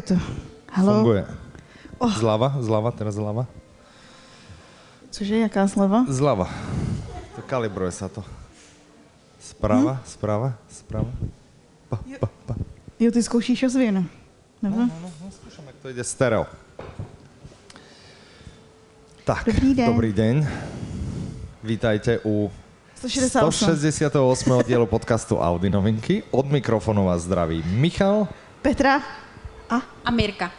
Funguje to. Halo? Funguje. Oh. Zlava, zlava, teraz zlava. Cože, jaká zlava? Zlava. To kalibruje sa to. Sprava, hm? sprava, sprava. Pa, pa, pa. Jo, ty zkoušíš ozvěnu. Nebo? No, no, no, no, skúšam, jak to ide stereo. Tak, dobrý den. Dobrý deň. Vítajte u 168. 168. dielu podcastu Audi novinky. Od mikrofonu vás zdraví Michal. Petra. A? A Mirka.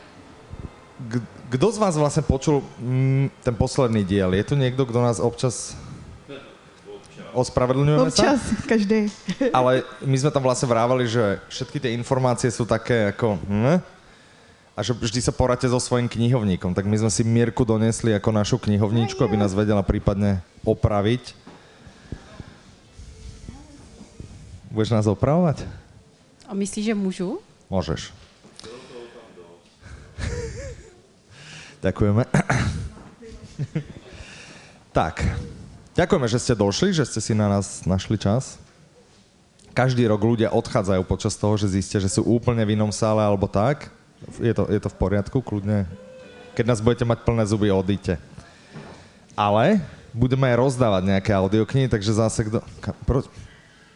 Kdo z vás vlastně počul mm, ten posledný diel? Je tu někdo, kdo nás občas ospravedlňujeme Občas, sa? každý. Ale my jsme tam vlastně vrávali, že všetky ty informácie jsou také jako... Hm? A že vždy sa poradte so svojím knihovníkom. Tak my jsme si Mirku donesli jako našu knihovníčku, aby nás vedela prípadne opraviť. Budeš nás opravovat? A myslíš, že můžu? Můžeš. Ďakujeme. tak, ďakujeme, že ste došli, že ste si na nás našli čas. Každý rok ľudia odchádzajú počas toho, že zistia, že sú úplne v inom sále alebo tak. Je to, je to v poriadku, kľudne. Keď nás budete mať plné zuby, odíte. Ale budeme aj rozdávať nejaké audioknihy, takže zase kdo... Ka... Pro...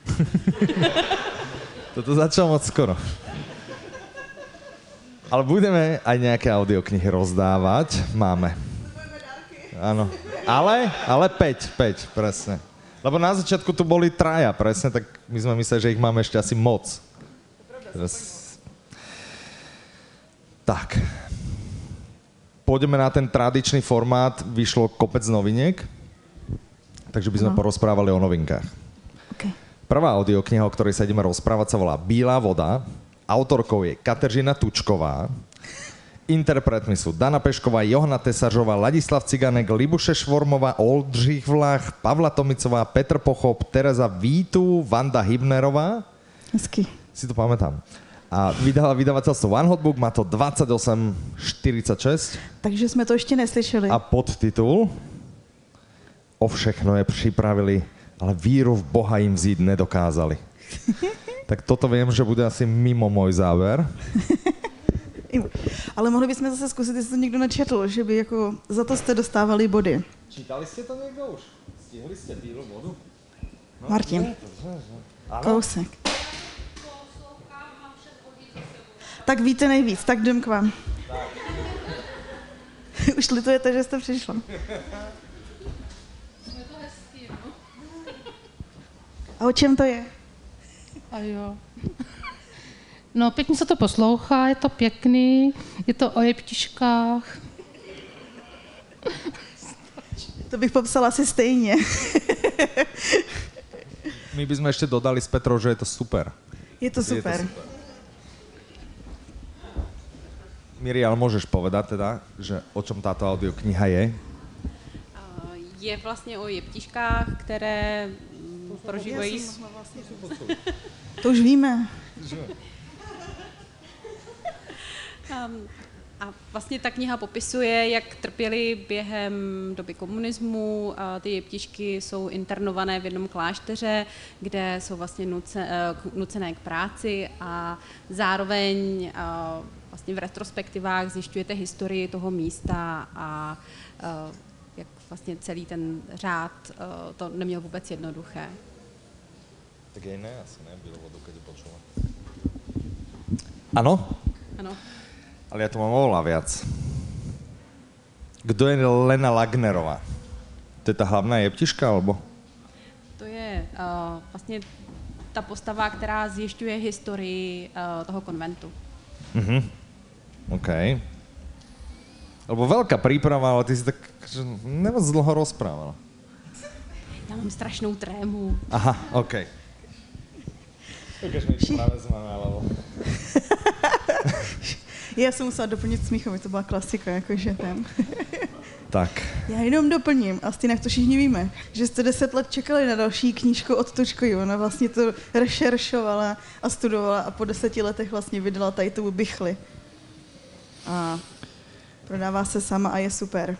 Toto začalo moc skoro. Ale budeme aj nejaké audioknihy rozdávať. Máme. Áno. Ale, ale 5, 5, presne. Lebo na začiatku tu boli traja, presne, tak my sme mysleli, že ich máme ešte asi moc. Teraz... Tak. Pôjdeme na ten tradičný formát. Vyšlo kopec noviniek, takže by sme no. porozprávali o novinkách. Okay. Prvá audiokniha, o ktorej sa ideme rozprávať, sa volá Bílá voda Autorkou je Kateřina Tučková. Interpretmi sú Dana Pešková, Johana Tesařová, Ladislav Ciganek, Libuše Švormová, Oldřich Vlach, Pavla Tomicová, Petr Pochop, Tereza Vítu, Vanda Hybnerová. Hezky. Si to pamätám. A vydala vydavateľstvo One Hot Book, má to 2846. Takže jsme to ještě neslyšeli. A podtitul O všechno je připravili, ale víru v Boha jim vzít nedokázali. tak toto vím, že bude asi mimo můj záver. Ale mohli bychom zase zkusit, jestli to někdo nečetl, že by jako za to jste dostávali body. Čítali jste to někdo už? Stihli jste bílou vodu? No, Martin. Kousek. Tak víte nejvíc, tak jdem k vám. Už litujete, že jste přišla. A o čem to je? A jo. No, pěkně se to poslouchá, je to pěkný, je to o jeptiškách. To bych popsala asi stejně. My bychom ještě dodali s Petrou, že je to super. Je to super. Je to super. Mirial, můžeš povedat teda, že o čem tato audiokniha je? Je vlastně o jeptiškách, které prožívají... To už víme. Um, a vlastně ta kniha popisuje, jak trpěli během doby komunismu. A ty jeptišky jsou internované v jednom klášteře, kde jsou vlastně nuce, uh, nucené k práci a zároveň uh, vlastně v retrospektivách zjišťujete historii toho místa a uh, jak vlastně celý ten řád to neměl vůbec jednoduché. Tak jej ne, asi ne, vodu, keď počula. Ano? Ano. Ale já to mám oveľa viac. Kdo je Lena Lagnerová? To je ta hlavná jeptiška, alebo? To je uh, vlastně ta postava, která zjišťuje historii uh, toho konventu. Mhm. OK. Lebo velká příprava, ale ty si tak nemoc dlouho rozprávala. Já mám strašnou trému. Aha, OK. Ukaž mi práve Já jsem musela doplnit smíchovi, to byla klasika, jakože ten. tak. Já jenom doplním, a stejně to všichni víme, že jste deset let čekali na další knížku od Tučkovi. Ona vlastně to rešeršovala a studovala a po deseti letech vlastně vydala tady tu bychli. A prodává se sama a je super.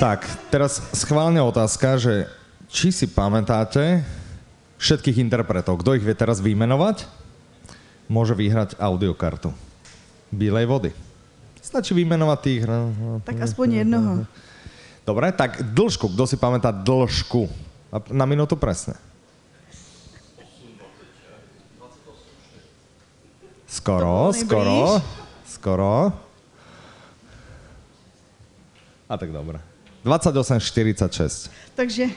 tak, teraz schválně otázka, že či si pamätáte, všetkých interpretov. Kdo ich vie teraz vymenovať, môže vyhrať audiokartu. bílej vody. Stačí vymenovať tých. no, no, Tak aspoň jednoho. Dobre, tak dĺžku. Kto si pamätá dĺžku? A Na minútu presne. Skoro, skoro, skoro. A tak dobre. 28,46. Takže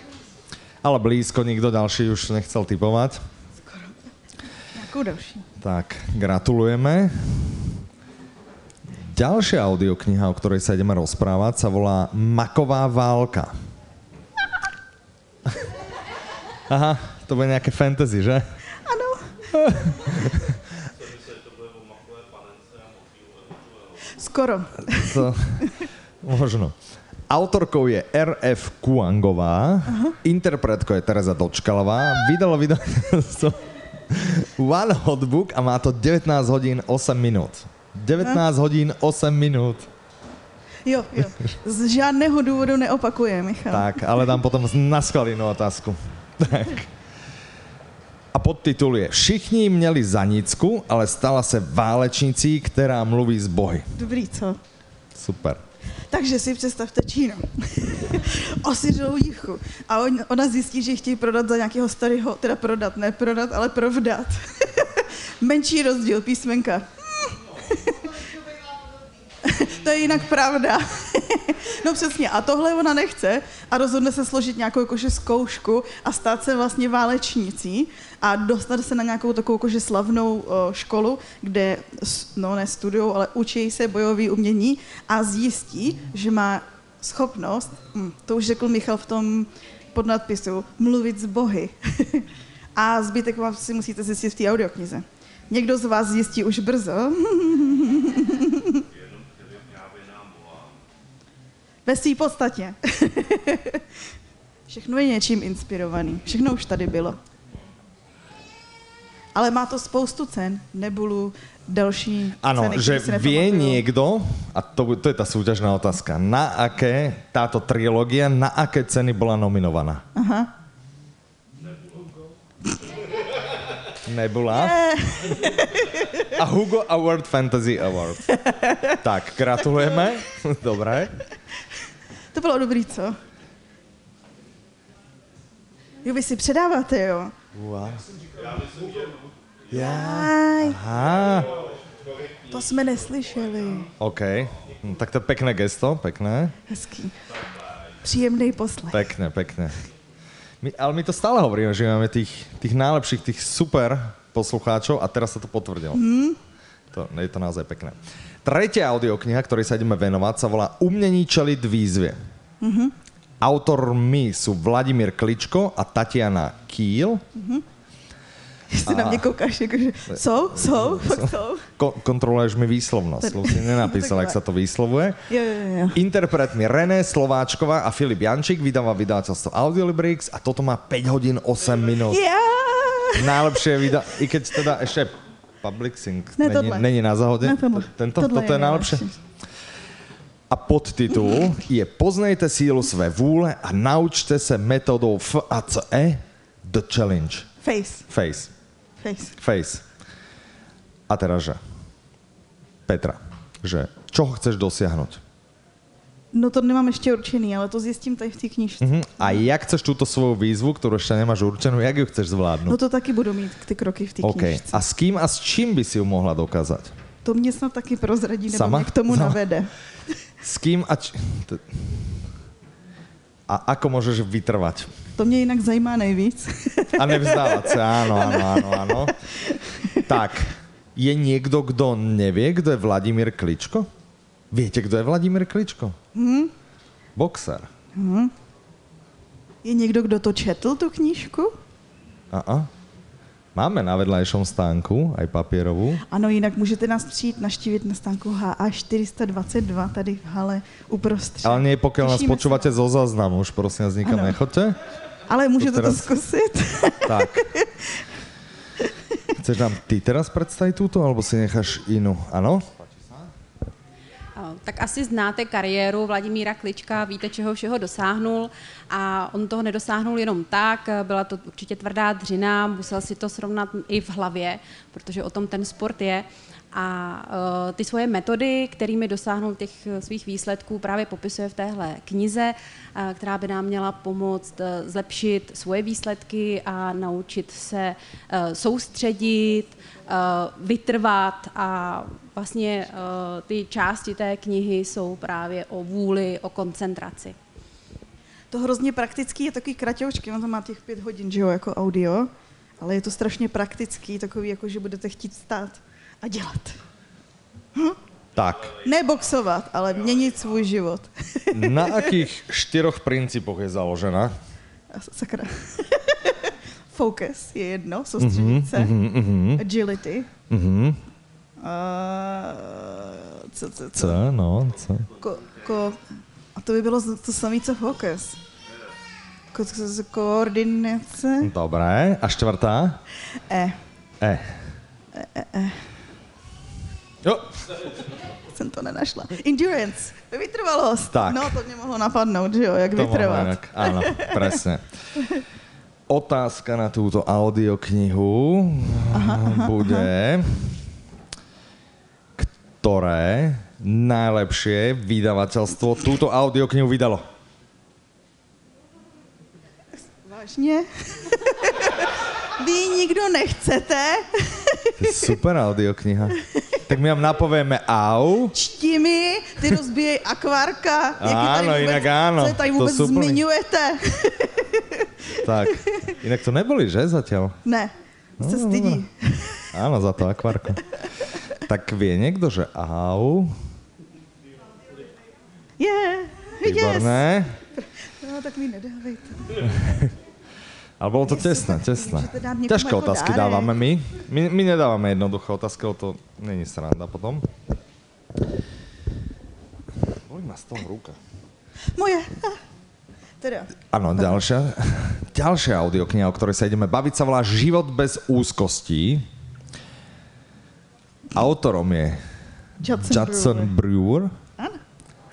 Ale blízko, nikto ďalší už nechcel typovať. nějakou další. Tak, gratulujeme. Ďalšia audiokniha, o ktorej sa ideme rozprávať, sa volá Maková válka. Aha, to bude nejaké fantasy, že? Ano. Skoro. To, možno. Autorkou je R.F. Kuangová, interpretkou je Teresa Dočkalová, vydalo vydavateľstvo One Hot Book a má to 19 hodín 8 minút. 19 hodín 8 minút. Jo, jo. Z žádného důvodu neopakuje, Michal. Tak, ale dám potom na schválinu otázku. Tak. A podtitul je Všichni měli zanicku, ale stala se válečnicí, která mluví s bohy. Dobrý, co? Super. Takže si představte Čínu. Osiřelou dívku. A on, ona zjistí, že chtějí prodat za nějakého starého, teda prodat, ne prodat, ale provdat. Menší rozdíl, písmenka. to je jinak pravda. no přesně, a tohle ona nechce a rozhodne se složit nějakou jakože zkoušku a stát se vlastně válečnicí a dostat se na nějakou takovou jakože slavnou školu, kde, no ne studují, ale učí se bojové umění a zjistí, že má schopnost, hm, to už řekl Michal v tom podnadpisu, mluvit s bohy. a zbytek vám si musíte zjistit v té audioknize. Někdo z vás zjistí už brzo. Ve své podstatě. Všechno je něčím inspirovaný. Všechno už tady bylo. Ale má to spoustu cen. Nebulu další Áno, ceny, že vie nepamatuju. niekto, a to, to je tá súťažná otázka, na aké táto trilógia, na aké ceny bola nominovaná? Aha. Nebula. A Hugo Award Fantasy Award. Tak, gratulujeme. Dobre. To bylo dobrý, co? Jo, vy si předáváte, jo? Wow. Aj, Aha, to jsme neslyšeli. OK. Hm, Tak to je pekné gesto, pekné. Hezký. Příjemný poslech. Pekne, pekne. My, ale my to stále hovoríme, že máme tých, tých najlepších, tých super poslucháčov a teraz sa to potvrdilo. Mm. To, je to naozaj pekné. Tretia audiokniha, ktorej sa ideme venovať, sa volá Umění čeliť výzvě. Mm-hmm. Autormi sú Vladimír Kličko a Tatiana Kýl. Jestli na mě koukáš, jakože, jsou, jsou, fakt jsou. Ko- kontroluješ mi výslovnosť. Lucy nenapísal, jak sa to vyslovuje. Jo, jo, jo. Interpretmi René Slováčková a Filip Jančík vydáva vydavateľstvo Audiolibrix a toto má 5 hodín 8 minút. Ja! Najlepšie vydá... I keď teda ešte Public Sync Ne, není, tohle. není na záhode. Ne, tohle. Tento, Tohle toto je, je najlepšie. A podtitul je Poznejte sílu své vůle a naučte se metodou FACE The Challenge. Face, Face. face. Face. A teraz že? Petra, že čo chceš dosiahnuť? No to nemám ještě určený, ale to zjistím tady v té knižce. Mhm. A jak chceš túto svoju výzvu, ktorú ešte nemáš určenú, jak ju chceš zvládnuť? No to taky budu mít ty kroky v té OK. knižce. A s kým a s čím by si ju mohla dokázať? To mě snad taky prozradí, nebo Sama? mě k tomu Sama? navede. S kým a č... t- A ako môžeš vytrvať? To mě jinak zajímá nejvíc. A nevzdávať sa, áno, áno, áno, áno. Tak, je niekto, kto nevie, kto je Vladimír Kličko? Viete, kto je Vladimír Kličko? Hm? Boxer. Je někdo, kdo to četl, tu knížku? A-a. Máme na vedľajšom stánku aj papierovú. Ano, jinak můžete nás přijít naštívit na stánku HA 422 tady v hale uprostřed. Ale nie, pokiaľ nás počúvate zo záznamu, už prosím vás nikam Ano. nechoďte. Ale můžete to, teraz- zkusit. Tak. Chceš nám ty teraz predstaviť túto, alebo si necháš inú? Áno? Tak asi znáte kariéru Vladimíra Klička, víte, čeho všeho dosáhnul. A on toho nedosáhnul jenom tak, byla to určitě tvrdá dřina, musel si to srovnat i v hlavě, protože o tom ten sport je. A uh, ty svoje metody, kterými dosáhnout těch svých výsledků, právě popisuje v téhle knize, uh, která by nám měla pomoct uh, zlepšit svoje výsledky a naučit se soustředit, vytrvat a vlastně uh, ty části té knihy jsou právě o vůli, o koncentraci. To hrozně praktický je takový kratoučky, on to má těch pět hodin, že jo, jako audio, ale je to strašně praktický, takový, jako že budete chtít stát a dělat. Hm? Tak. Neboxovat, ale měnit svůj život. Na akých štyroch princípoch je založená? Sakra. Focus je jedno, soustředit se. mhm, mhm. Agility. Mhm. Uh, co, co, co? Co, no, co? Ko, ko, a to by bylo to samé, co focus. Ko, ko, ko, koordinace. Dobré. A štvrtá? E. E. Jo, Jsem to nenašla. Endurance. Vytrvalost. Tak. No, to mě mohlo napadnout, že jo, jak to mohlo vytrvat. inak. Áno, presne. Otázka na túto audioknihu bude, ktoré najlepšie vydavateľstvo túto audioknihu vydalo? Vážně? Vy ji nikdo nechcete? Super audiokniha. Tak my vám napovieme au. Čti mi, ty rozbíjej akvárka. Jak je tady Áno, vůbec, inak áno, Co je tady vůbec zmiňujete? Tak, inak to neboli, že zatiaľ? ne, se No, stydí. Áno, za to akvárko. Tak vie niekto, že au? Je, yes. Výborné. No, tak mi nedávejte. Ale bolo to tesné, tesné. Môžete dát niekomu Ťažké ako otázky dárek. dávame my. my. My nedávame jednoduché otázky, to není sranda potom. Boli ma z toho ruka. Moje. Teda, Áno, ďalšia, ďalšia audiokniha, o ktorej sa ideme baviť, sa volá Život bez úzkostí. Autorom je Judson, Judson Brewer. Áno.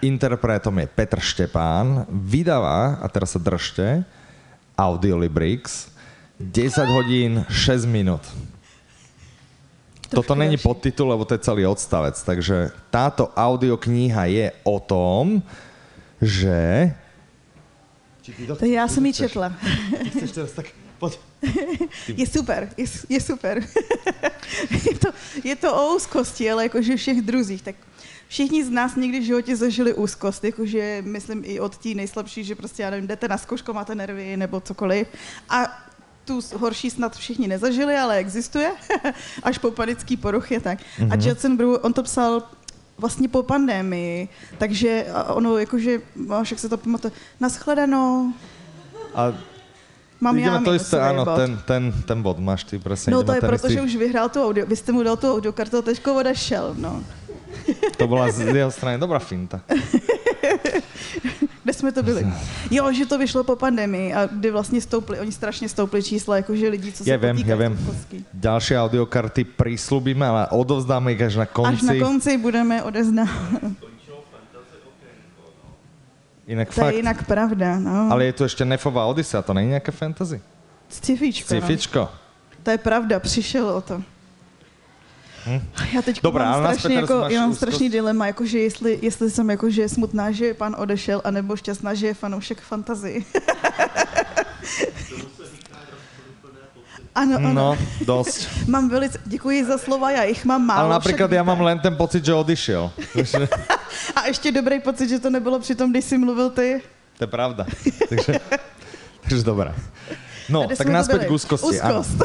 Interpretom je Petr Štepán. Vydává, a teraz sa držte, Audiolibrix. 10 hodín, 6 minút. Toto není podtitul, lebo to je celý odstavec. Takže táto audiokniha je o tom, že... To já jsem ji četla. Chceš teraz tak... Poď. Je super, je, je super. je, to, je to o úzkosti, ale jakože všech druzích. Tak všichni z nás někdy v životě zažili úzkost, jakože myslím i od té nejslabší, že prostě, já nevím, jdete na zkoušku, máte nervy nebo cokoliv. A tu horší snad všichni nezažili, ale existuje. Až po panický poruchy, tak. Mm-hmm. A Judson Brew, on to psal vlastně po pandémii, takže ono jakože, jak se to pamatuje, naschledanou, A mám já to minusový áno, bod. ten, ten, ten bod máš ty, presne. No to je proto, že už vyhrál tu audio. Vy jste mu dal tu audiokartu a teďko odešel, no. To bola z jeho strany dobrá finta. Kde jsme to byli? Jo, že to vyšlo po pandemii a kdy vlastně stoupli, oni strašně stoupli čísla, jakože lidí, co se ja viem. s úzkostí. Ďalšie audiokarty prislúbime, ale odovzdáme ich až na Až konci. na konci budeme odeznávat. Inak To fakt. je jinak pravda, no. Ale je tu ešte Nefová Odisea, to není nejaké fantasy? Sci-fičko, no. Sci-fičko. To je pravda, přišel o to. Já teď Dobrá, mám teraz jako, já mám strašný dilema, jakože jestli, jestli jsem jakože smutná, že pan odešel, anebo šťastná, že je fanoušek fantazii. ano, ano. No, dosť. Mám velice, děkuji za slova, já jich mám málo. Ale napríklad však ja mám len ten pocit, že odišiel. Takže A ještě dobrý pocit, že to nebylo při tom, když jsi mluvil ty. to je pravda. Takže, takže dobré. No, tak byli? k úzkosti. Úzkost.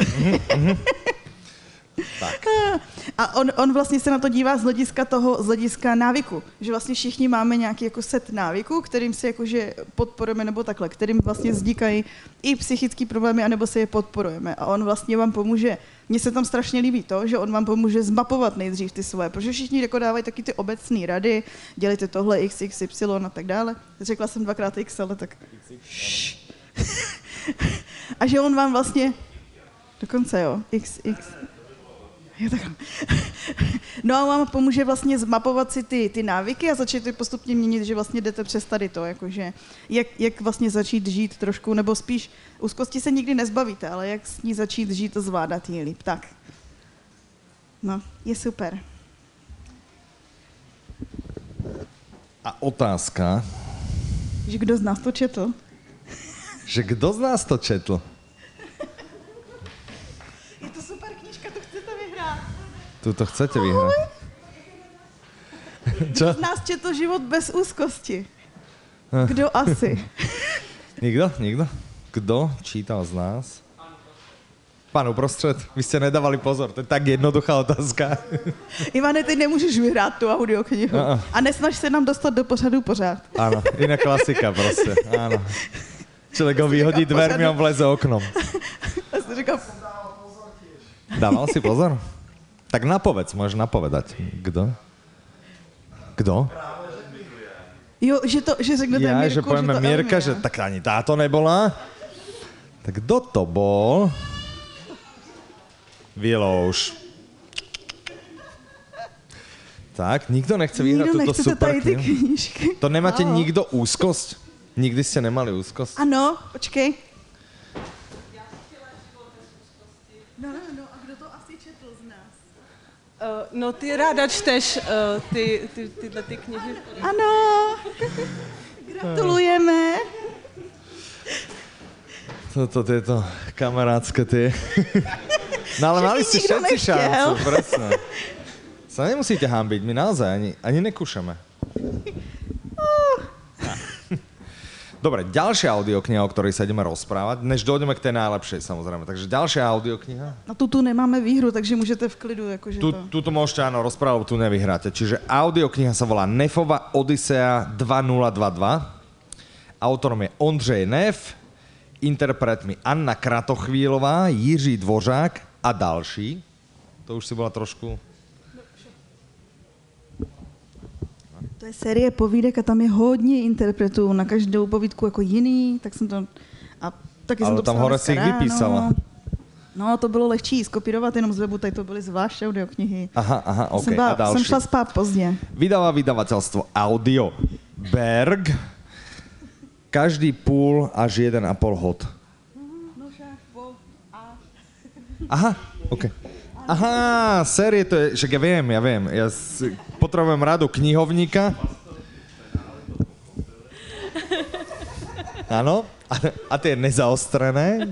Tak. A on, on vlastně se na to dívá z hlediska toho, z hlediska návyku. Že vlastně všichni máme nějaký jako set návyků, kterým si jakože podporujeme nebo takhle, kterým vlastně vznikají i psychické problémy, anebo se je podporujeme. A on vlastně vám pomůže, mně se tam strašně líbí to, že on vám pomůže zmapovat nejdřív ty svoje, protože všichni jako dávají taky ty obecné rady, dělejte tohle x, x, y a tak dále. Řekla jsem dvakrát x, ale tak... A že on vám vlastně, dokonce jo, x, x. No a vám pomůže vlastně zmapovat si ty, ty návyky a začít je postupně měnit, že vlastně jdete přes tady to, jakože jak, jak vlastně začít žít trošku, nebo spíš úzkosti se nikdy nezbavíte, ale jak s ní začít žít a zvládat ji líp. Tak. No, je super. A otázka. Že kdo z nás to četl? Že kdo z nás to četl? Tu to chcete vyhrať. Čo? Z nás četl život bez úzkosti. Kdo asi? Nikdo? Nikdo? Kdo čítal z nás? Pán uprostřed, vy jste nedávali pozor, to je tak jednoduchá otázka. Ivane, ty nemůžeš vyhrát tu audioknihu. Uh-uh. A nesnaž se nám dostat do pořadu pořád. Áno, iná klasika prostě, áno. Člověk ho vyhodí dvermi a on vleze oknom. Já jsem říkal, Dával si pozor? Tak napovedz, můžeš napovedať. Kdo? Kdo? jo, že, to, že řeknete Já, Mirku, že pojeme to Mirka, že tak ani táto nebola. Tak kdo to bol? Vylouž. Tak, nikdo nechce vyhrát Nikdo tuto nechcete super tady ty knížky. To nemáte Halo. nikdo úzkost? Nikdy jste nemali úzkost? Ano, počkej. No, no, no, a kdo to asi četl z nás? Uh, no ty ráda čteš uh, ty, ty, tyhle ty knihy. Ano, gratulujeme. Toto, tieto kamarádske tie. No ale Že mali by ste nikto všetci šancu, presne. Sa nemusíte hambiť, my naozaj ani, ani nekúšame. Dobre, ďalšia audiokniha, o ktorej sa ideme rozprávať, než dojdeme k tej najlepšej samozrejme. Takže ďalšia audiokniha. Na tu tu nemáme výhru, takže můžete v klidu, jakože Tu, to. tuto môžete áno rozprávať, lebo tu nevyhráte. Čiže audiokniha sa volá Nefova Odisea 2022. Autorom je Ondřej Nef, interpretmi Anna Kratochvílová, Jiří Dvořák a další. To už si bola trošku... To je série povídek a tam je hodně interpretů, na každou povídku jako jiný, tak jsem to... A taky jsem Ale to tam hore si vypísala. No, to bylo lehčí skopírovat jenom z webu, tady to byly zvlášť audioknihy. Aha, aha, OK. jsem, a byla, další. jsem šla spát pozdě. Vydává vydavateľstvo Audio Berg. Každý půl až jeden a pol hod. Aha, OK. Aha, série to je, však ja viem, ja viem. Ja si, potrebujem radu knihovníka. Áno, a, a tie nezaostrené,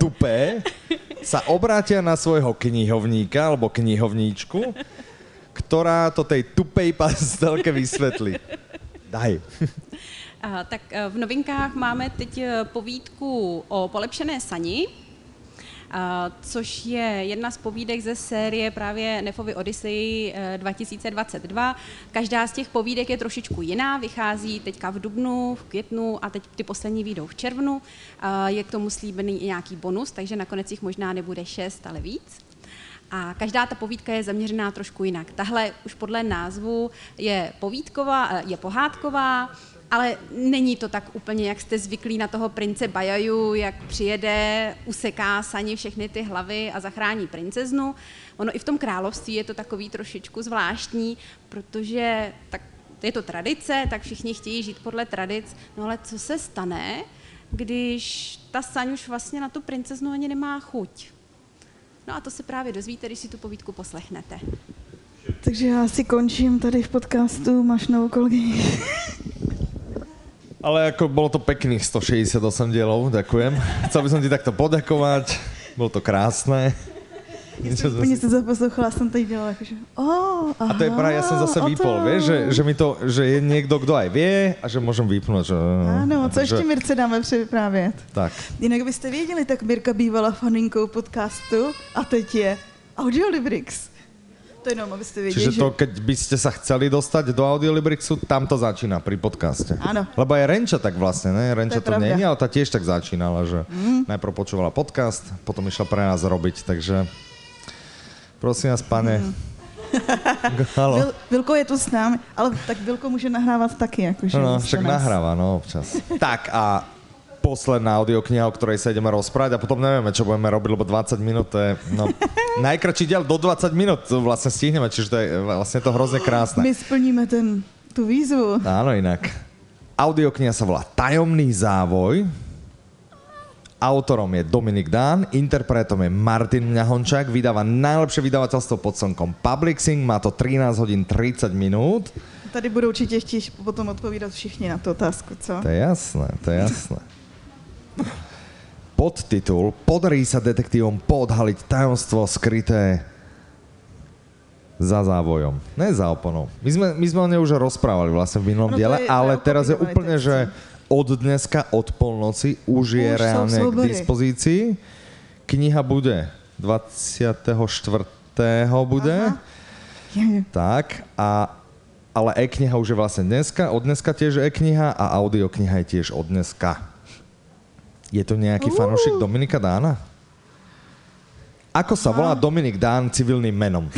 tupé, sa obrátia na svojho knihovníka alebo knihovníčku, ktorá to tej tupej pastelke vysvetlí. Daj. A, tak eh, v novinkách máme teď eh, povídku o polepšené sani, což je jedna z povídek ze série právě Nefovy Odyssey eh, 2022. Každá z těch povídek je trošičku jiná, vychází teďka v dubnu, v květnu a teď ty poslední výjdou v červnu. Je k tomu slíbený i nějaký bonus, takže nakonec jich možná nebude šest, ale víc. A každá ta povídka je zaměřená trošku jinak. Tahle už podle názvu je povídková, eh, je pohádková, ale není to tak úplně, jak jste zvyklí na toho prince Bajaju, jak přijede, useká sani všechny ty hlavy a zachrání princeznu. Ono i v tom království je to takový trošičku zvláštní, protože tak je to tradice, tak všichni chtějí žít podle tradic. No ale co se stane, když ta saň už vlastně na tu princeznu ani nemá chuť? No a to se právě dozvíte, když si tu povídku poslechnete. Takže já si končím tady v podcastu, máš novou kolegyni. Ale ako bolo to pekných 168 dielov, ďakujem. Chcel by som ti takto poďakovať. Bolo to krásne. Niečo si- se zaposlouchala, jsem teď dělala jakože, oh, aha, A to je práve, ja som zase vypol, vieš, že, že, mi to, že je niekto, kdo aj vie a že môžem vypnúť. Že, Ano, co že, ještě Mirce dáme vyprávět? Tak. Jinak byste věděli, tak Mirka bývala faninkou podcastu a teď je Audiolibrix. To jenom, abyste věděli, Čiže že... to, keď by ste sa chceli dostať do Audiolibrixu, tam to začína pri podcaste. Áno. Lebo aj Renča tak vlastne, ne? Renča To je to, nie ale tá tiež tak začínala, že mm. najprv počúvala podcast, potom išla pre nás robiť, takže prosím vás, pane. Mm. Halo. Vil, Vilko je tu s námi, ale tak Vilko může nahrávat taky, jakože. No, však nás. nahráva, no občas. tak a posledná audiokniha, o ktorej sa ideme rozprávať a potom nevieme, čo budeme robiť, lebo 20 minút to je, no, najkračší diel do 20 minút vlastne stihneme, čiže to je vlastne to hrozne krásne. My splníme ten, tu výzvu. Áno, inak. Audiokniha sa volá Tajomný závoj. Autorom je Dominik Dán, interpretom je Martin Mňahončák, vydáva najlepšie vydavateľstvo pod slnkom Publixing, má to 13 hodín 30 minút. tady budou určitě chtít potom odpovídat všichni na tu otázku, co? To je jasné, to je jasné. Podtitul Podarí sa detektívom podhaliť tajomstvo skryté za závojom. Ne za oponou. My sme, my sme o nej už rozprávali vlastne v minulom No diele, je- je ale teraz je úplne, že od dneska, od polnoci už je Už sú reálne k dispozícii. Kniha bude 24. bude. Aha. Je, je. Tak, a, ale e-kniha už je vlastne dneska, od dneska tiež e-kniha a audiokniha je tiež od dneska. Je to nejaký Uh. fanúšik Dominika Dána? Ako sa volá Dominik Dán civilným menom?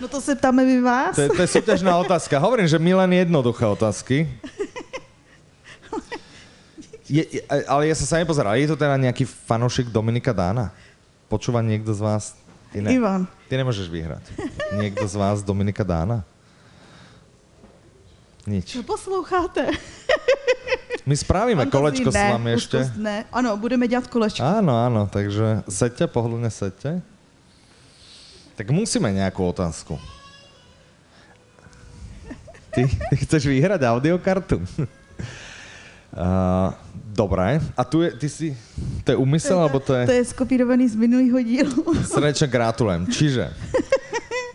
No to se ptáme my vás. To je, to je súťažná otázka. Hovorím, že my len jednoduché otázky. Je, je, ale ja som sa nepozeral. Je to teda nejaký fanúšik Dominika Dána? Počúva niekto z vás? Ty, ne, Ivan. ty nemôžeš vyhrať. Niekto z vás Dominika Dána? Nič. Co posloucháte? My spravíme kolečko s ne, už ešte. to Ne. Ano, budeme dělat kolečko. Áno, áno, takže sedte, pohodlne sedte. Tak musíme nejakú otázku. Ty, chceš vyhrať audiokartu? Uh, dobré. A tu je, ty si, to je úmysel, alebo to To je... je skopírovaný z minulého dílu. Srdečne gratulujem. Čiže,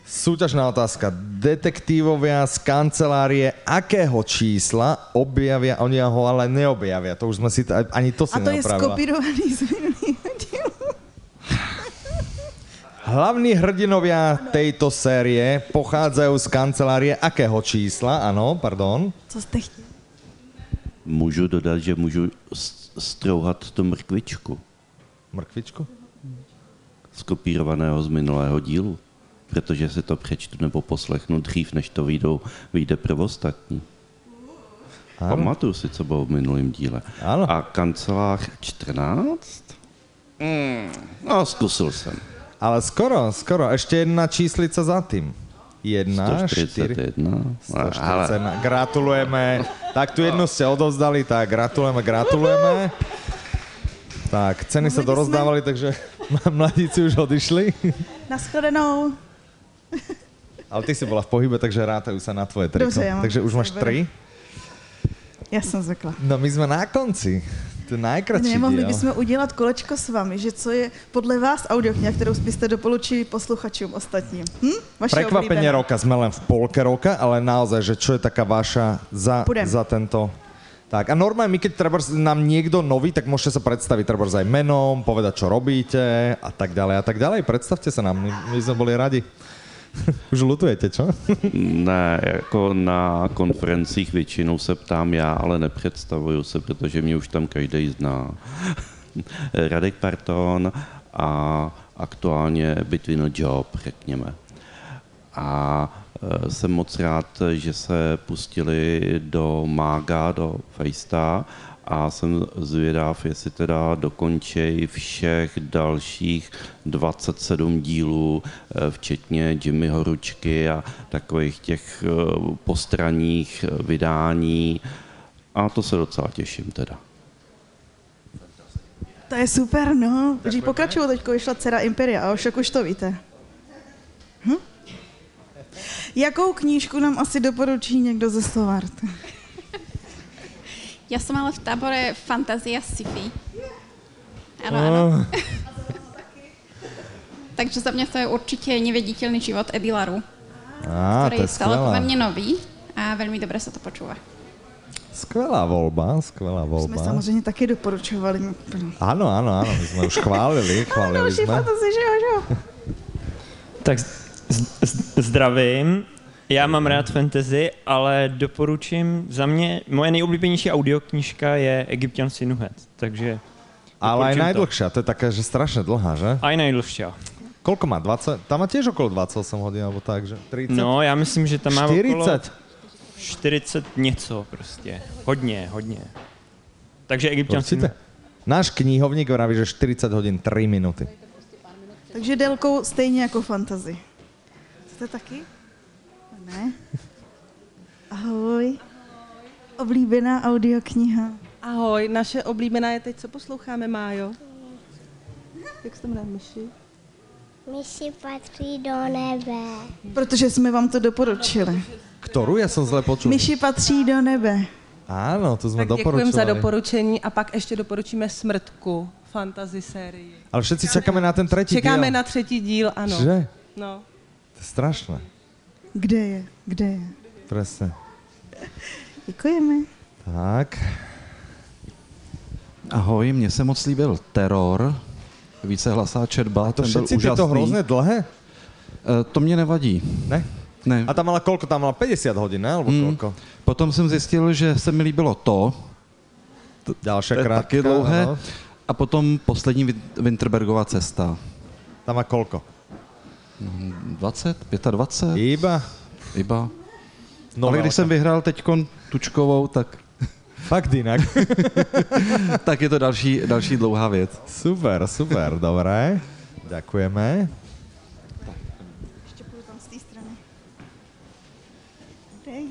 súťažná otázka. Detektívovia z kancelárie akého čísla objavia, oni ho ale neobjavia, to už sme si, ani to si A to je neopravila. skopírovaný z minulého dílu. Hlavní hrdinovia tejto série pochádzajú z kancelárie akého čísla? Ano, pardon. Co jste chtěli? Můžu dodat, že můžu strouhat tu mrkvičku Mrkvičku? skopírovaného z minulého dílu, protože si to přečtu nebo poslechnu dřív, než to vyjdou, vyjde prvostatní. Ano. Pamatuju si, co bylo v minulém díle. Ano. A kancelář 14? Mm, no, zkusil jsem. Ale skoro, skoro. Ešte jedna číslica za tým. Jedna, štyri. 141. 141. Gratulujeme. Tak tu jednu ste odovzdali, tak gratulujeme, gratulujeme. Tak, ceny sa sme- dorozdávali, takže mladíci už odišli. Naschledanou. Ale ty si bola v pohybe, takže rátajú sa na tvoje triko. Dobře, mám takže už máš tri. Já jsem zvykla. No my sme na konci. To je najkratší Nemohli bychom udělat kolečko s vámi, že co je podle vás audiokniha, kterou byste doporučili posluchačům ostatním? Hm? Vaše Prekvapenie roka, sme len v polke roka, ale naozaj, že čo je taká vaša za, Pôjdem. za tento... Tak a normálne, my keď treba nám niekto nový, tak môžete sa predstaviť treba aj menom, povedať, čo robíte a tak ďalej a tak ďalej. Predstavte sa nám, my, my sme boli radi. Už lutujete, čo? Ne, jako na konferencích většinou se ptám já, ale nepředstavuju se, protože mě už tam každý zná. Radek Parton a aktuálně Between Job, řekněme. A e, jsem moc rád, že se pustili do Mága, do Fejsta a jsem zvědav, jestli teda dokončej všech dalších 27 dílů, e, včetně Jimmy Horučky a takových těch e, postranních e, vydání. A to se docela těším teda. To je super, no. Když pokračuju, teďko vyšla dcera Imperia, a však už to víte. Hm? Jakou knížku nám asi doporučí někdo ze Slovart? Já jsem ale v tábore Fantazia Sci-Fi. Ano, ano. Takže za mě to je určitě nevěditelný život Eddie Laru, Á, který to je je stále poměrně nový a velmi dobře se to počúva. Skvelá voľba, skvelá Jsme voľba. samozřejmě taky doporučovali. Áno, áno, áno, my sme už chválili, chválili Další sme. fantasy, že jo, že jo? Tak z- z- zdravím. Já mám rád fantasy, ale doporučím za mě, moje nejoblíbenější audioknižka je Egyptian Sinuhet, takže Ale aj doporučím to. najdlhšia, to je taká, že strašne dlhá, že? A i nejdlhší. Koľko má? 20? Tam má tiež okolo 28 hodín, alebo tak, že? 30? No, já myslím, že tam má okolo 40? 40 něco prostě. Hodně, hodně. Takže Egyptian. Sinuhet. Náš knihovník vraví, že 40 hodín 3 minuty. Takže délkou stejně jako fantasy. Jste taky? Ne? Ahoj. Oblíbená audiokniha. Ahoj, naše oblíbená je teď, co posloucháme, Májo? Jak se to jmenuje, myši? Myši patří do nebe. Protože jsme vám to doporučili. Ktorú ja som zle počul? Myši patří do nebe. Áno, to sme Tak děkujeme za doporučení a pak ještě doporučíme Smrtku, fantasy sérii. Ale všetci čakáme na ten tretí Čekáme diel. na třetí díl, ano. Že? No. To je strašné. Kde je? Kde je? Presne. Děkujeme. Tak. Ahoj, mně se moc líbil Teror, více hlasá četba, To ten byl úžasný. tieto hrozné dlhé? Eh, To mě nevadí. Ne? Ne. A tam mala koľko? Tam mala 50 hodín, ne? Alebo Hmm. koľko? Potom jsem zjistil, že se mi líbilo to, to je krátka. taky dlouhé, áno. a potom poslední Win- Winterbergova cesta. Tam má koľko? 20, 25? Iba? Iba. No, Ale když jsem vyhrál teď Tučkovou, tak, Fakt inak. tak je to další, další dlouhá věc. super, super, dobré. Ďakujeme. Ještě půjdu tam z té strany. Dej.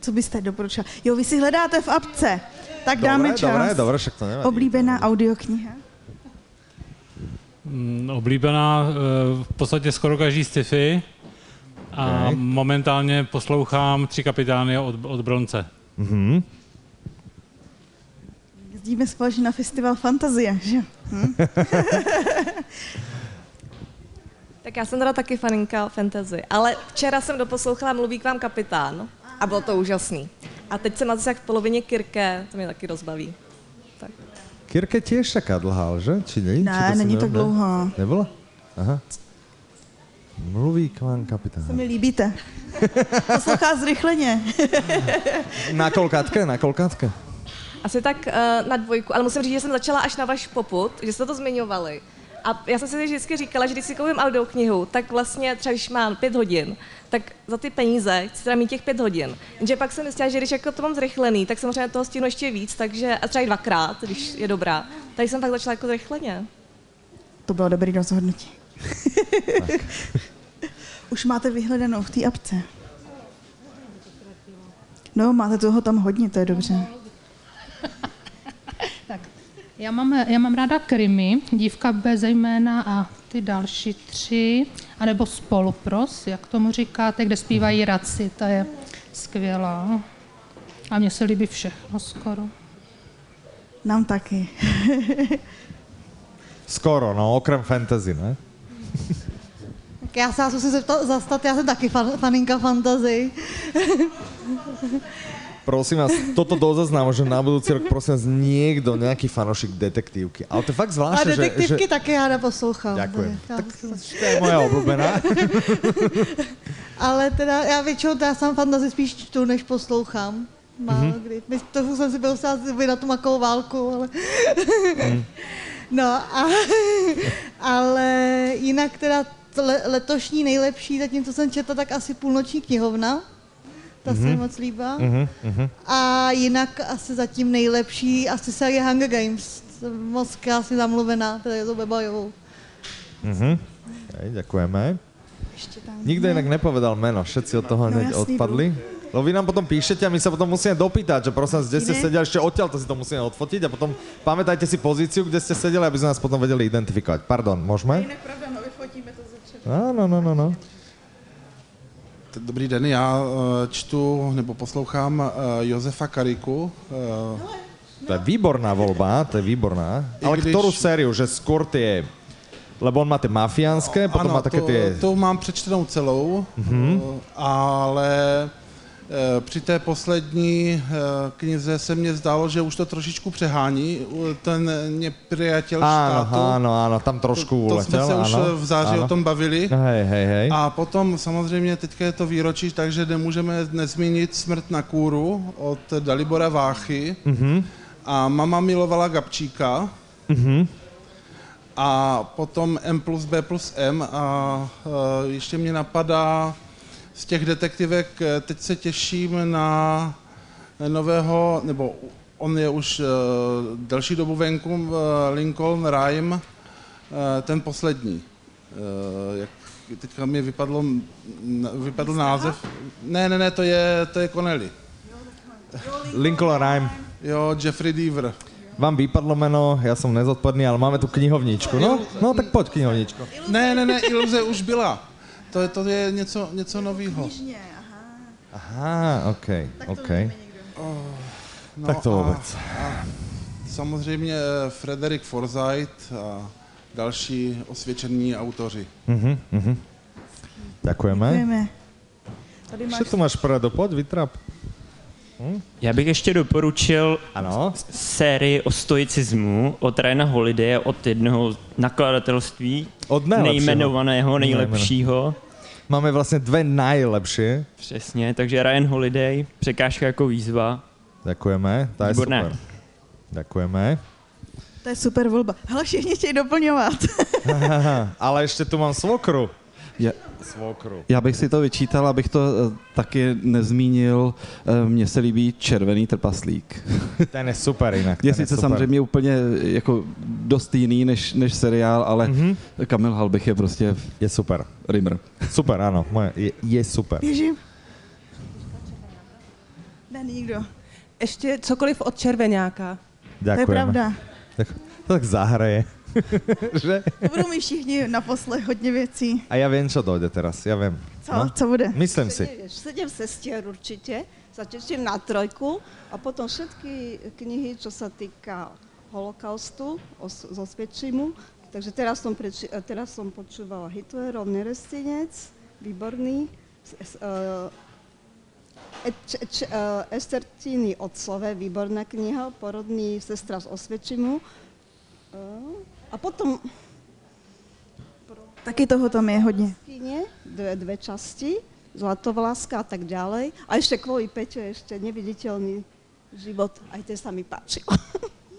Co byste doporučila? Jo, vy si hledáte v apce. Tak dáme Dobré, čas. dobré, dobré, však to nevadí. Oblíbená audiokniha. Mm, Oblíbená eh, v podstatě skoro každý sci-fi a Ok. momentálně poslouchám Tři kapitány od, od Bronce. Mhm. Jezdíme společně na festival Fantazie, že? Hm? Tak já jsem teda taky faninka fantasy, ale včera jsem doposlouchala Mluví k vám kapitán a bylo to úžasný. A teď jsem asi jak v polovině Kirke, to mě taky rozbaví. Kirke tiež taká dlhá, že? Či nie? Ne, Či to není ne- tak ne- dlouhá. Nebyla? Aha. Mluví k vám kapitán. Se mi líbíte. Poslouchá zrychleně. Na kolkátke, na kolkátke. Asi tak uh, na dvojku, ale musím říct, že jsem začala až na váš poput, že jste to zmiňovali. A já jsem si vždycky říkala, že když si koupím audioknihu, tak vlastně třeba když mám pět hodin, tak za ty peníze chci teda mít těch pět hodin. Jenže pak jsem myslela, že když jako to mám zrychlený, tak samozřejmě toho stihnu ještě víc, takže a třeba i dvakrát, když je dobrá. Tady jsem pak začala jako zrychleně. To bylo dobrý rozhodnutí. Už máte vyhledanou v té apce. No, máte toho tam hodně, to je dobře. Já mám, já mám ráda Krymy, dívka bez jména a ty další tři, anebo Spolupros, jak tomu říkáte, kde zpívají raci, ta je skvělá. A mně se líbí všechno skoro. Nám taky. Skoro, no, okrem fantasy, ne? Tak já se vás musím zeptat, zastat, já jsem taky fan, faninka fantasy. Prosím vás, toto do zaznamu, že na budúci rok prosím vás niekto, nejaký fanošik detektívky. Ale to je fakt A zvláštne, že, že... detektivky taky ráda poslouchám. Ďakujem. Tak, To je moja obľúbená. ale teda já většinou teda sám fantasy spíš čtu, než poslouchám. Málo Mhm. mm-hmm. kdy. My- To jsem si byl vy na tu makovou válku, ale... Mm. no a, ale jinak teda le, letošní nejlepší, zatím co jsem četla, tak asi půlnoční knihovna. Ta se mi Mhm. moc líbá. Mhm, mhm. A jinak asi zatím nejlepší, asi se je Hunger Games. Jsem moc krásně zamluvená, teda je to Bebajovou. Mhm. Hej, ďakujeme. Nikto inak nepovedal meno, všetci od toho No hneď jasný, odpadli. Lebo vy nám potom píšete a my sa potom musíme dopýtať, že prosím vás, kde ste Iné? sedeli, ešte odtiaľ to si to musíme odfotiť a potom pamätajte si pozíciu, kde ste sedeli, aby sme nás potom vedeli identifikovať. Pardon, môžeme? pravda, no vyfotíme to ze Áno, no, no, no. Dobrý den, já eh, čtu nebo poslouchám eh, Josefa Kariku. eh, To je výborná voľba, to je výborná. I Ale když- ktorú sériu, že skôr tie... Lebo on má tie mafiánske, potom ano, má také tie... to mám přečtenou celou, Mhm. eh, ale při té poslední eh, knize se mně zdálo, že už to trošičku přehání, ten nepriateľ Áno, štátu. áno, áno, tam trošku to, to jsme se už áno, v září áno. o tom bavili. Hej, hej, hej. A potom samozřejmě teďka je to výročí, takže nemůžeme nezmínit Smrt na kůru od Dalibora Váchy. Mhm. A mama milovala Gabčíka. Mhm. A potom M plus B plus M a uh, ještě mě napadá z těch detektivek, eh, teď se těším na nového, nebo on je už uh, delší dobu venku, uh, Lincoln Rhyme, uh, ten poslední. Uh, jak teďka mi vypadlo, vypadl název. Ne, ne, ne, to je, to je Connelly. Lincoln Rhyme. Jo, Jeffrey Deaver. Vám vypadlo meno, já jsem nezodpovědný, ale máme tu knihovničku. No, no tak pojď knihovničko. Ne, ne, ne, iluze už byla. To je, to je něco, něco nového. Aha, OK, OK. No Tak to a- vůbec. A samozřejmě eh, Frederick Forsyth a další osvědčení autoři. Mhm, mhm. Ďakujeme. Děkujeme. Tady máš Co tu máš prado? Pojď, vytrap. Hm? Já bych ještě doporučil ano? sérii o stoicismu od Ryana Holiday od jednoho nakladatelství Od nejlepšího. nejmenovaného, nejlepšího. Máme vlastně dvě nejlepší. Přesně, takže Ryan Holiday, překážka jako výzva. Ďakujeme, to je Výborné. super. Ďakujeme. To je super volba. Hele, všichni chtějí doplňovat. Ale ještě tu mám svokru. Já, Svokru. já bych si to vyčítal, abych to eh, taky nezmínil. Eh, Mně se líbí Červený trpaslík. Ten je super jinak. Je sice samozřejmě úplně eh, jako dost jiný než, než seriál, ale mm-hmm. Kamil Halbich je prostě je super. Rimmer. Super, ano, moje, je, je super. Běžím. Ne, nikdo. Ještě cokoliv od Červeňáka. Ďakujeme. To je pravda. Tak, to tak zahraje. že? Budou mi všichni naposled hodně věcí. A já vím, co dojde teraz, já vím. Co? Co bude? Myslím si. Sedem sestier určite, sa teším na trojku a potom všetky knihy, čo sa týka holokaustu, os- zo Svedčimu. Takže teraz som, preči- eh, teraz som počúvala Hitlerov nerestinec, výborný. Eh, eh, Estertíny Otcové, výborná kniha, porodný sestra z Osvěčimu. A potom Taky toho tam je hodně. Dve, dve časti, Zlatovláska a tak ďalej. A ešte kvôli Peťo, ešte neviditeľný život, aj ten sa mi páčil.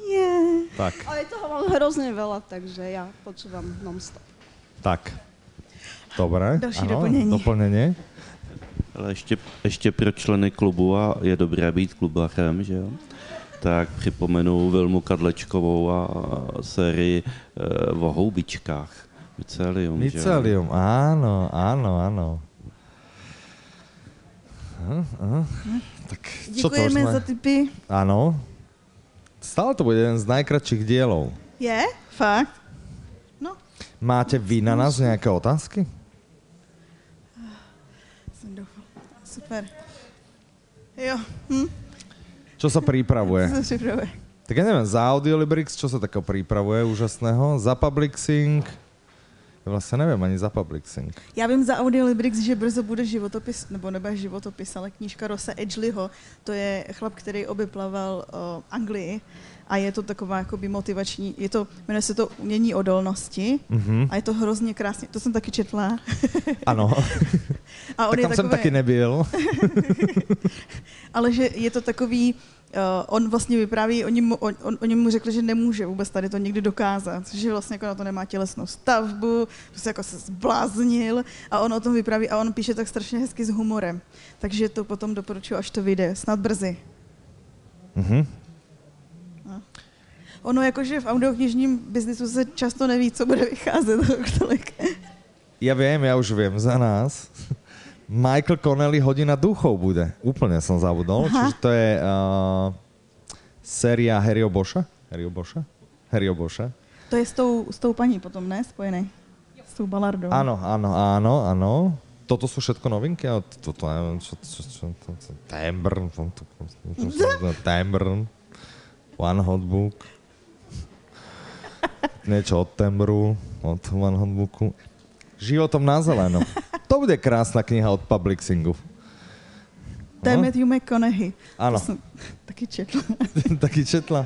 Yeah. Tak, Ale toho mám hrozne veľa, takže ja počúvam non-stop. tak. Dobré. Další ano, doplnění. doplnění. Ale ještě, ještě pro členy klubu a je dobré být klubachem, že jo? Tak připomenu Vilmu Kadlečkovou a sérii o houbičkách. Mycelium, že? Mycelium, ano, ano, ano. Aha, aha. Tak to už Děkujeme jsme? za tipy. Ano. Stále to bude jeden z najkratších dielov. Je? Fakt? Máte vy na nás nějaké otázky? Jsem doufala. Super. Jo. Hm? Čo sa pripravuje? Co se připravuje? Tak ja neviem, za Audiolibrix, čo sa takého pripravuje úžasného? Za Publixing? Ja vlastne neviem ani za Publixing. Já vím za Audiolibrix, že brzo bude životopis, nebo nebude životopis, ale knížka Rosa Edgleyho. To je chlap, který obyplaval uh, Anglii a je to taková jakoby motivační, je to, jmenuje se to Umění odolnosti Mhm. a je to hrozně krásně, to jsem taky četla. Ano. A on tak je tam jsem takové- taky nebyl. ale že je to takový, uh, on vlastně vypráví, oni mu, on, on, oni mu řekli, že nemůže vůbec tady to někdy dokázat, že vlastně jako na to nemá tělesnou stavbu, prostě jako se zbláznil a on o tom vypráví a on píše tak strašně hezky s humorem. Takže to potom doporučuji, až to vyjde, snad brzy. Mhm. Ono jakože v audioknižním biznisu se často neví, co bude vycházet tolik. Ja viem, ja už viem za nás. Michael Connelly Hodina duchov bude. Úplne som zabudol. Aha. Čiže to je uh, séria Harryho Boša? Harryho Boša? Harryho Boša. To je s tou, s tou paní potom, ne? Spojený. S tou balardou. Áno, áno, áno, áno. Toto sú všetko novinky? Ale to, to neviem, čo, čo, čo, to, to, to, Timbre, One Hot Book, niečo od Tembru, od One Hot Booku. Životom na zeleno. To bude krásna kniha od Publixingu. To je No. Matthew McConaughey. Áno. To jsem taky četla. Taky četla.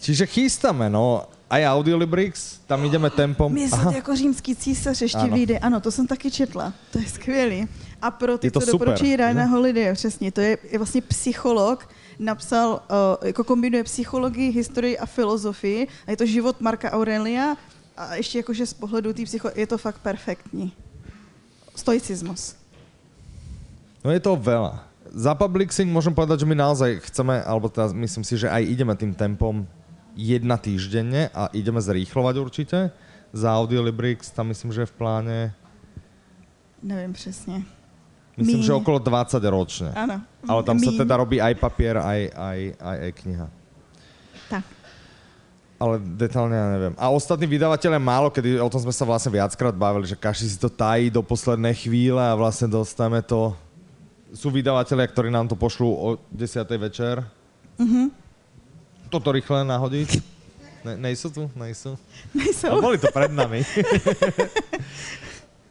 Čiže chystáme, no. Aj Audiolibrix, tam ideme tempom. Myslet jako římský císař ještě Ano. vyjde. Ano, to jsem taky četla. To je skvělý. A pro ty, Je to co super, doporučují Ryana jo? Holiday, přesně, to je, je vlastně psycholog, napsal, uh, jako kombinuje psychologii, historii a filozofii a je to život Marka Aurelia a ještě jakože z pohledu té psycho, je to fakt perfektní. Stoicismus. No je to veľa. Za Publixing môžem povedať, že my naozaj chceme, alebo teda myslím si, že aj ideme tým tempom jedna týždenne a ideme zrýchlovať určite. Za Audiolibrix tam myslím, že je v pláne, Nevím přesně. Myslím, Míň. že okolo 20 ročne. Ano. Ale tam sa Míň. teda robí aj papier, aj, aj, aj e-kniha. Tak. Ale detálne ja neviem. A ostatní vydavatelé málo, kedy o tom sme sa vlastne viackrát bavili, že každý si to tají do poslednej chvíle a vlastne dostaneme to... Sú vydavatelia, ktorí nám to pošlú o 10. večer. Mhm. Toto rýchle nahodiť. Ne, nejsou tu? Nejsou. Nejsou. A boli to pred nami.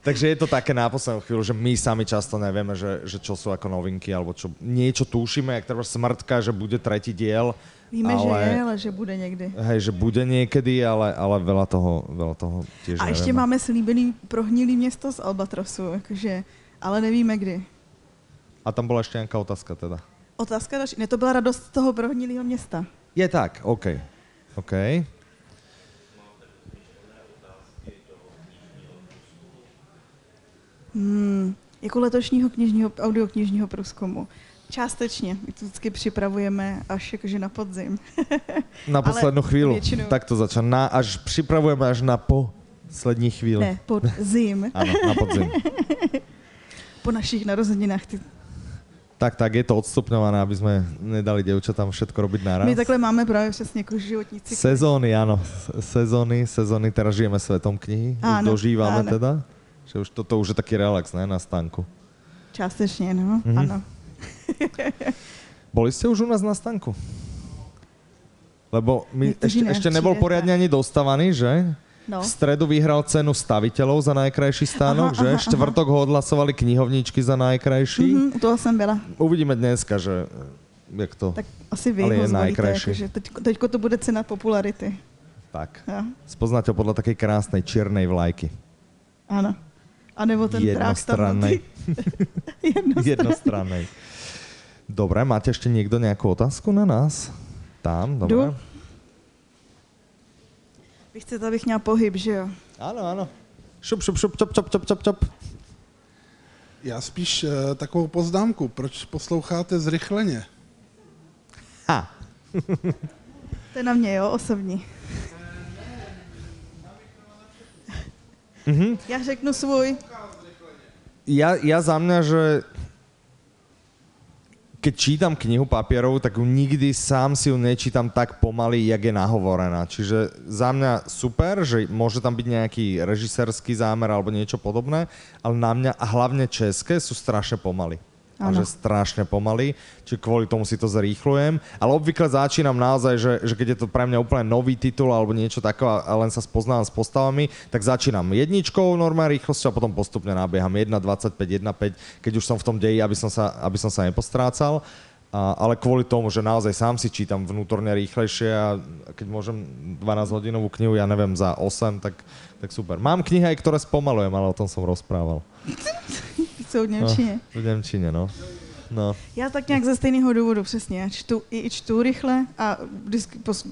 Takže je to také na poslednú chvíľu, že my sami často nevieme, že, že čo sú ako novinky, alebo čo niečo tušíme, jak treba smrtka, že bude tretí diel. Víme, ale, že je, ale že bude někdy. Hej, že bude niekedy, ale, ale veľa toho, veľa toho tiež A ještě máme slíbený prohnilý město z Albatrosu, jakože, ale nevíme kdy. A tam bola ešte nejaká otázka teda. Otázka další. Ne, to byla radost toho prohnilého města. Je tak, OK. OK. Hmm, jako letošního knižního, audioknižního průzkumu. Částečně. My to vždycky připravujeme až jakože na podzim. Na Ale poslednú chvíľu. většinou- Tak to začal. Na, až připravujeme až na poslední chvíli. Ne, pod zim. Áno, na podzim. po našich narozeninách. Ty. Tak, tak, je to odstupňované, aby sme nedali dievčatám všetko robiť naraz. My takhle máme právě přesně jako životní cyklus. Sezóny, áno. S- Sezóny, sezóny, teraz žijeme svetom knihy. Už Áno, dožívame áno. teda. Že už toto už je taký relax, ne, na stánku. Částečně, no, Mhm. ano. Boli ste už u nás na stánku? Lebo my ešte, ne, ešte nebol poriadne ani dostavaný, že? No. V stredu vyhral cenu staviteľov za najkrajší stánok, Aha, že? aha, aha. Štvrtok ho odhlasovali knihovničky za najkrajší. Mhm, u toho jsem byla. Uvidíme dneska, že jak to... Tak asi vy Ale ho je najkrajší. jakože teď, teďko to bude cena popularity. Tak. Jo, Spoznáte ho podľa takej krásnej čiernej vlajky. ano. A nebo ten drák Jednostrannej. Jednostrannej. Jednostrannej. Dobre, máte ešte niekto nejakú otázku na nás? Tam, dobre. Jdu. Vy chcete, abych měla pohyb, že jo? Ano, ano. Šup, šup, šup, čop, čop, čop, čop, čop. Já spíš uh, takovou poznámku, proč posloucháte zrychleně? Ha. To je na mě, jo, osobní. Mhm. Já řeknu svůj. Ja, ja za mňa, že keď čítam knihu papierovú, tak nikdy sám si ju nečítam tak pomaly, jak je nahovorená. Čiže za mňa super, že môže tam byť nejaký režisérsky zámer alebo niečo podobné, ale na mňa a hlavne české sú strašne pomaly. A že strašne pomaly, či kvôli tomu si to zrýchlujem. Ale obvykle začínam naozaj, že, že keď je to pre mňa úplne nový titul alebo niečo takého a len sa spoznávam s postavami, tak začínam jedničkou normálne rýchlosťou a potom postupne nabieham 1.25, 1.5, keď už som v tom deji, aby som sa, aby som sa nepostrácal. A, ale kvôli tomu, že naozaj sám si čítam vnútorne rýchlejšie a keď môžem 12 hodinovú knihu, ja neviem, za 8, tak, tak super. Mám knihy aj, ktoré spomalujem, ale o tom som rozprával. Jsou v Němčině. No, v Němčině, no. No. Já tak nějak ze stejného důvodu, přesně. Já čtu, i čtu rychle a vždycky pos...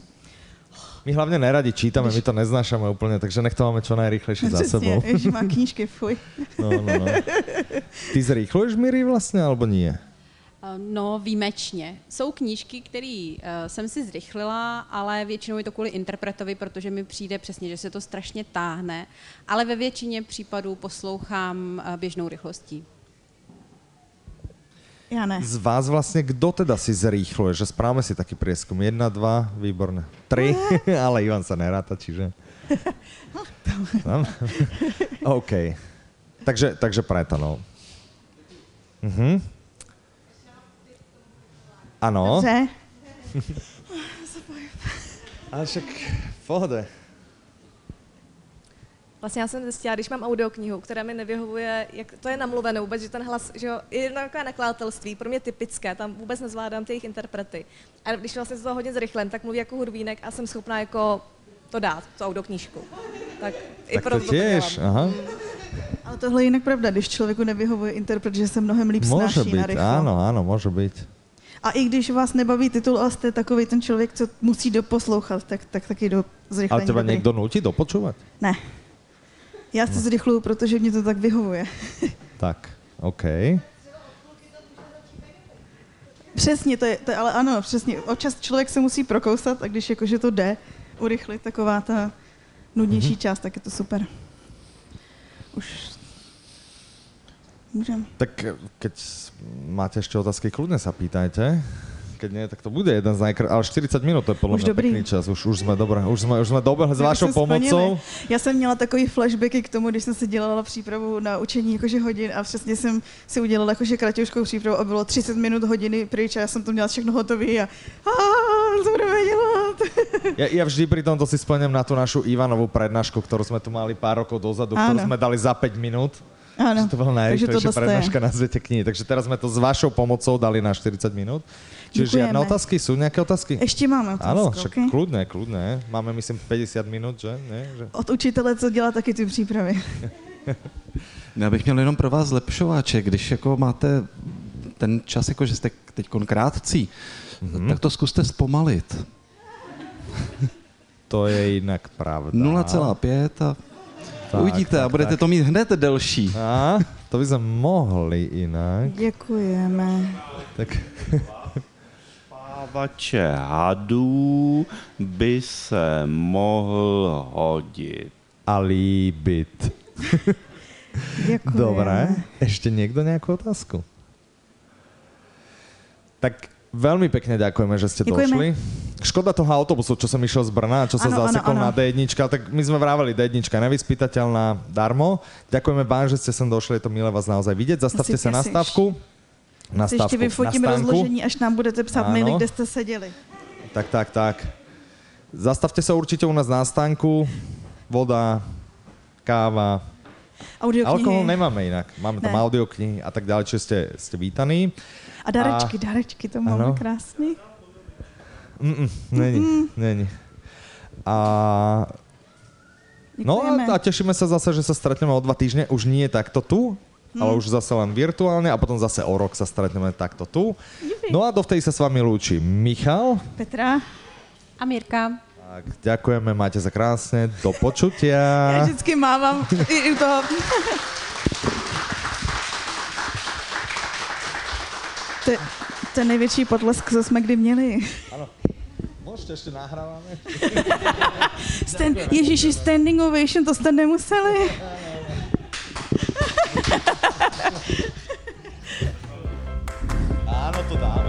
My hlavne neradi čítame, my to neznášame úplne, takže nech to máme čo najrýchlejšie za sebou. Že má knížky, fuj. No, no, no. Ty zrýchluješ Miri vlastně, alebo nie? Eh, No, výjimečně. Jsou knížky, které uh, jsem si zrychlila, ale většinou je to kvůli interpretovi, protože mi přijde přesně, že se to strašně táhne, ale ve většině případů poslouchám uh, běžnou rychlostí. Já ne. Z vás vlastně kdo teda si zrýchluje? Že správame si taký prieskum. Jedna, dva, výborné. Tri, ale Ivan sa neráta, čiže... Tam? OK. Takže, takže preto, no. Mhm. Ano. Dobře. A však v pohode. Vlastně já jsem zjistila, když mám audioknihu, která mi nevyhovuje, jak to je namluvené vůbec, že ten hlas, že jo, je jedno takové nakladatelství, pro mě typické, tam vůbec nezvládám ty jejich interprety. A když vlastně se to hodně zrychlem, tak mluví jako hudbínek a jsem schopná jako to dát, tu audioknížku. Tak, i Tak to proto tiež, dělám. aha. Ale tohle je jinak pravda, když člověku nevyhovuje interpret, že se mnohem líp Môže snáší na byť, rychlo. áno, áno, môže byť. A i když vás nebaví titul a jste takový ten člověk, co musí doposlouchat, tak, tak taky do zrychlení. Ale teba dobrý. niekto nutí dopočúvať? Ne. Já si zrychluju, protože mě to tak vyhovuje. Tak, OK. Přesně, to je, to je, ale ano, přesně. Občas člověk se musí prokousat a když jakože to jde urychlit, taková ta nudnější Mhm. mm-hmm. část, tak je to super. Už můžem. Tak keď máte ešte otázky, kľudne sa pýtajte. keď nie, tak to bude jeden z najkr... Ale 40 minut, to je podľa Už mňa dobrý. pekný čas. Už, už jsme dobré, už jsme, už jsme dobehli s vašou jsme splnili. pomocou. Já jsem měla takový flashbacky k tomu, když jsem si dělala přípravu na učení jakože hodin a přesně jsem si udělala jakože kratěvskou přípravu a bylo 30 minut hodiny pryč a já jsem to měla všechno hotové a, co budeme dělat? Ja, ja vždy pri tomto si spomeniem na tú našu Ivanovú prednášku, ktorú sme tu mali pár rokov dozadu, ktorú Áno. sme dali za 5 minút. Áno. Že to najrychlejšia tohle je. prednáška na svete knihy. Takže teraz sme to s vašou pomocou dali na 40 minút. Čiže žiadne Děkujeme. otázky? Sú nejaké otázky? Ještě máme otázku, Áno, však okay? kľudné, kľudné. Máme myslím 50 minút, že? Ne? že? Od učitele, co dělá taky ty přípravy. Já bych měl jenom pro vás zlepšováče, když jako máte ten čas, jako že jste teď krátcí, mm-hmm. tak to zkuste zpomalit. To je jinak pravda. 0,5 a Tak, uvidíte a tak, budete tak. to mít hned delší. A, to by sme mohli inak. Děkujeme. Tak Pávače hadů by se mohl hodit. a líbit. Děkujeme. Dobre. Ešte niekto nejakú otázku? Tak veľmi pekne ďakujeme, že ste Ďakujeme. došli. Škoda toho autobusu, čo som išiel z Brna, čo sa zasekol na D1, tak my sme vraveli D1 nevyspytateľná darmo. Ďakujeme vám, že ste sem došli, je to milé vás naozaj vidieť. Zastavte sa na stavku. Na stavku, ještě vyfotím na stánku. rozložení, až nám budete psát maily, kde jste seděli. Tak, tak, tak. Zastavte sa určite u nás na stánku. Voda, káva. Audioknihy. Alkohol nemáme inak. Máme tam Ne. audioknihy a tak ďalej, čiže ste, ste vítaní. A darečky, darečky, to máme krásný. Mm-mm, není, Mm-mm. není. A... No a, a tešíme sa zase, že sa stretneme o dva týždne. Už nie takto tu, Hmm. ale už zase len virtuálne a potom zase o rok sa stretneme takto tu. No a dovtedy sa s vami lúči Michal. Petra. A Mirka. Tak, ďakujeme, máte za krásne, do počutia. Já vždycky mávam i, i toho. to, je, největší potlesk, co jsme kdy měli. Ano. Možná ještě nahráváme. Stand, Ježíši, standing ovation, to jste nemuseli. ano, to dáme.